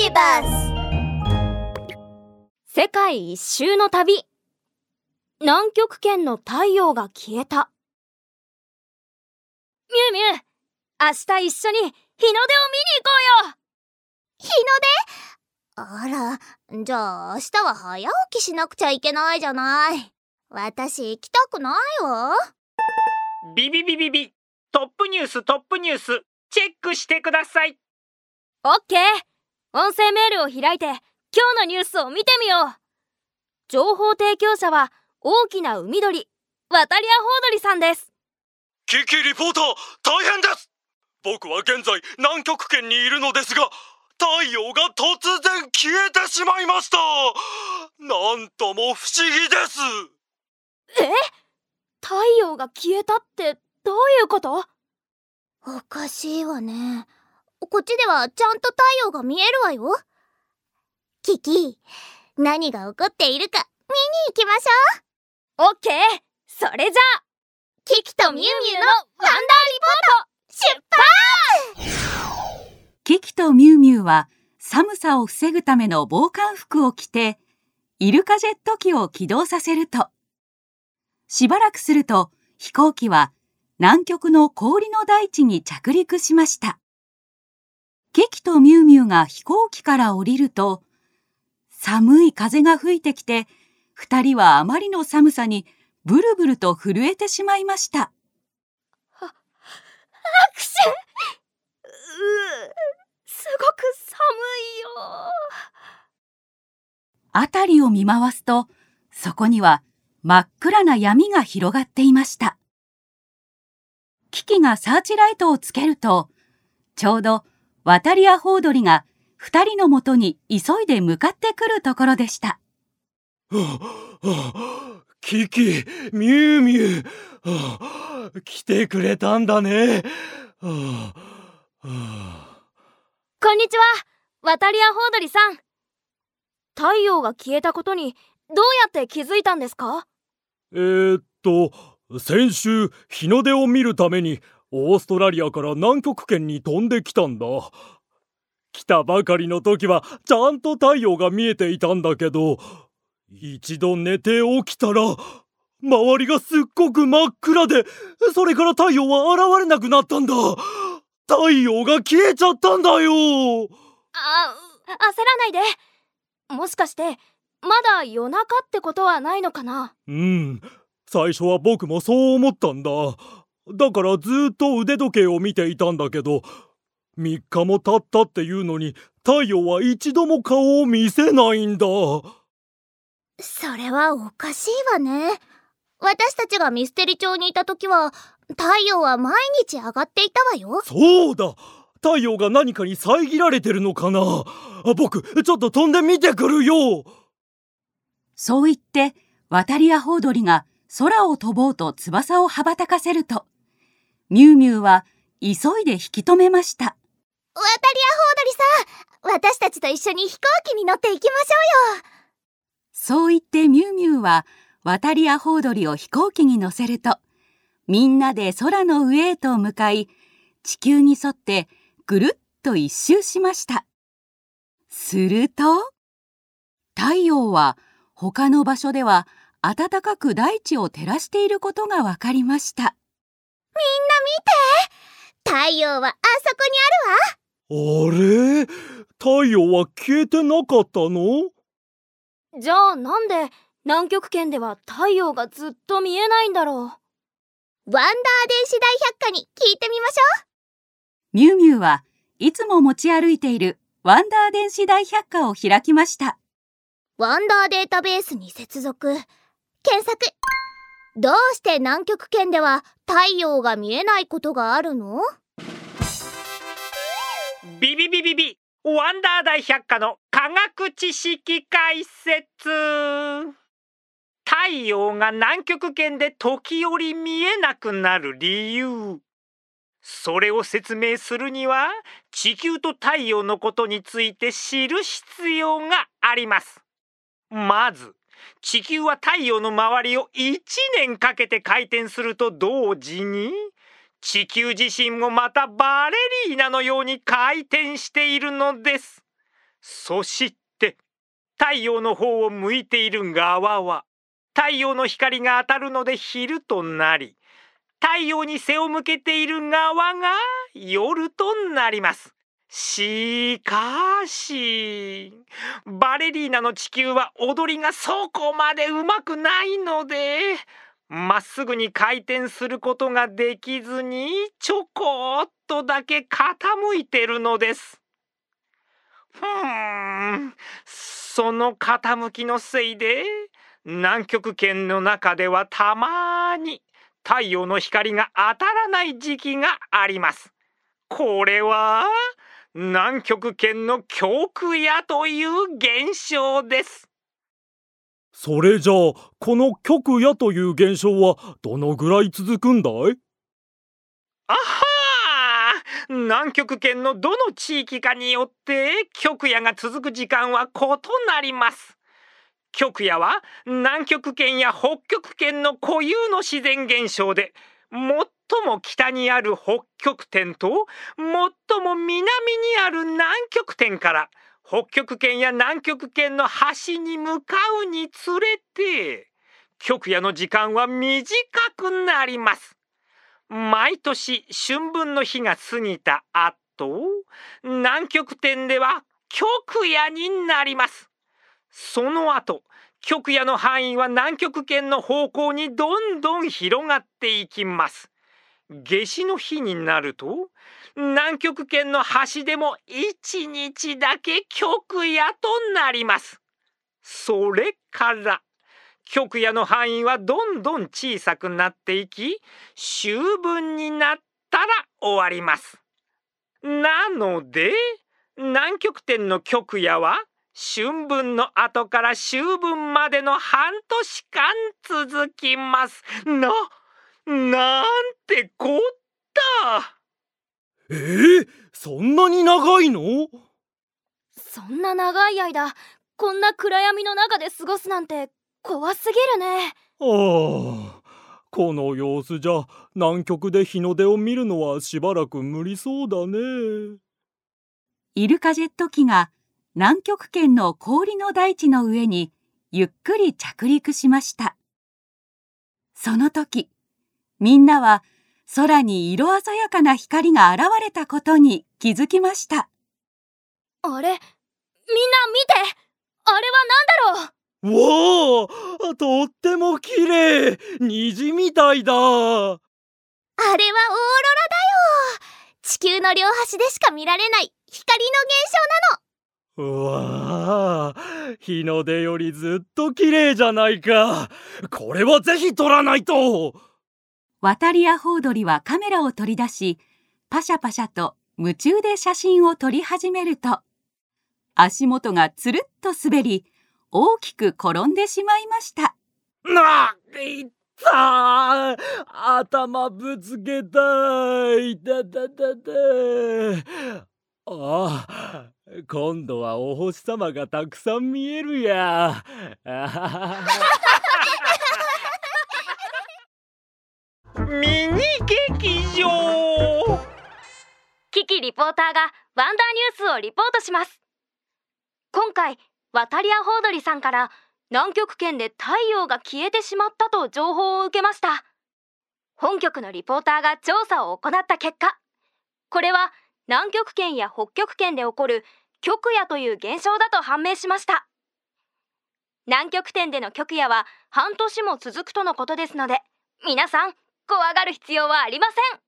ビバス世界一周の旅。南極圏の太陽が消えた。ミュウミュウ明日一緒に日の出を見に行こうよ。日の出？あら、じゃあ明日は早起きしなくちゃいけないじゃない。私行きたくないわ。ビビビビビトップニューストップニュースチェックしてください。オッケー音声メールを開いて今日のニュースを見てみよう。情報提供者は大きな海鳥渡りアホウドリさんです。キキリポーター大変です。僕は現在南極圏にいるのですが太陽が突然消えてしまいました。なんとも不思議です。え？太陽が消えたってどういうこと？おかしいわね。こっちではちゃんと太陽が見えるわよ。キキ、何が起こっているか見に行きましょオッケー。それじゃあ。う。キキとミュウミュウのワンダーリポート出発！キキとミュウミュウは寒さを防ぐための防寒服を着てイルカジェット機を起動させると。しばらくすると飛行機は南極の氷の大地に着陸しましたキキとミュウミュウが飛行機から降りると寒い風が吹いてきて二人はあまりの寒さにブルブルと震えてしまいました。握手。ううすごく寒いよ。辺りを見回すとそこには真っ暗な闇が広がっていました。キキがサーチライトをつけるとちょうど渡りアホウドリが二人のもとに急いで向かってくるところでした。はあはあキキミュウミュウはあ来てくれたんだね。はあはあこんにちは渡りアホウドリさん。太陽が消えたことにどうやって気づいたんですか？えー、っと先週日の出を見るためにオーストラリアから南極圏に飛んできたんだ。来たばかりの時はちゃんと太陽が見えていたんだけど一度寝て起きたら周りがすっごく真っ暗でそれから太陽は現れなくなったんだ。太陽が消えちゃったんだよ。あ焦らないで。もしかしてまだ夜中ってことはないのかな？うん。最初は僕もそう思ったんだだからずっと腕時計を見ていたんだけど3日も経ったっていうのに太陽は一度も顔を見せないんだ。それはおかしいわね。私たちがミステリ町にいた時は太陽は毎日上がっていたわよ。そうだ。太陽が何かに遮られてるのかな。あ僕ちょっと飛んでみてくるよ。そう言って渡りアホウドリが空を飛ぼうと翼を羽ばたかせるとミュウミュウは急いで引き止めました。渡りアホウドリさん私たちと一緒に飛行機に乗っていきましょうよ。そう言ってミュウミュウは渡りアホウドリを飛行機に乗せるとみんなで空の上へと向かい地球に沿ってぐるっと一周しました。すると太陽は他の場所では暖かく大地を照らしていることがわかりました太陽はあそこにあるわ。あれ？太陽は消えてなかったの？じゃあなんで南極圏では太陽がずっと見えないんだろう？ワンダー電子大百科に聞いてみましょミュウミュウはいつも持ち歩いているワンダー電子大百科を開きました。うワンダーデータベースに接続。検索どうして南極圏では太陽が見えないことがあるの？ビビビビビ。ワンダー大百科の科学知識解説。太陽が南極圏で時折見えなくなる理由。それを説明するには地球と太陽のことについて知る必要があります。まず地球は太陽の周りを1年かけて回転すると同時に地球自身もまたバレリーナのように回転しているのです。そして太陽の方を向いている側は太陽の光が当たるので昼となり太陽に背を向けている側が夜となります。しかしバレリーナの地球は踊りがそこまでうまくないのでまっすぐに回転することができずにちょこっとだけ傾いてるのです。ふーんその傾きのせいで南極圏の中ではたまに太陽の光が当たらない時期があります。これは南極圏の極夜という現象です。それじゃあこの極夜という現象はどのぐらい続くんだい？あは南極圏のどの地域かによって極夜が続く時間は異なります。極夜は南極圏や北極圏の固有の自然現象で最もも北にある北極点と最も南にある南極点から北極圏や南極圏の端に向かうにつれて極夜の時間は短くなります。毎年春分の日が過ぎた後南極点では極夜になります。その後極夜の範囲は南極圏の方向にどんどん広がっていきます。夏至の日になると南極圏の端でも1日だけ極夜となります。それから極夜の範囲はどんどん小さくなっていき秋分になったら終わります。なので南極点の極夜は春分の後から秋分までの半年間続きます。な、なんてこった。えー、そんなに長いの？そんな長い間こんな暗闇の中で過ごすなんて怖すぎるね。ああこの様子じゃ南極で日の出を見るのはしばらく無理そうだね。イルカジェット機が南極圏の氷の大地の上にゆっくり着陸しました。その時、みんなは空に色鮮やかな光が現れたことに気づきました。あれ？みんな見て。あれは何だろう？わあとっても綺麗。虹みたいだ。あれはオーロラだよ。地球の両端でしか見られない光の現象なの。うわあ日の出よりずっと綺麗じゃないか。これはぜひ撮らないと渡りアホウドリはカメラを取り出しパシャパシャと夢中で写真を撮り始めると足元がつるっと滑り大きく転んでしまいました。ないった頭ぶつけたい。だだだだああ今度はお星様がたくさん見えるや。ミニ劇場。キキリポーターがワンダーニュースをリポートします。今回渡りアホウドリさんから南極圏で太陽が消えてしまったと情報を受けました。本局のリポーターが調査を行った結果これは南極圏や北極圏で起こる極夜という現象だと判明しました。南極点での極夜は半年も続くとのことですので皆さん怖がる必要はありません。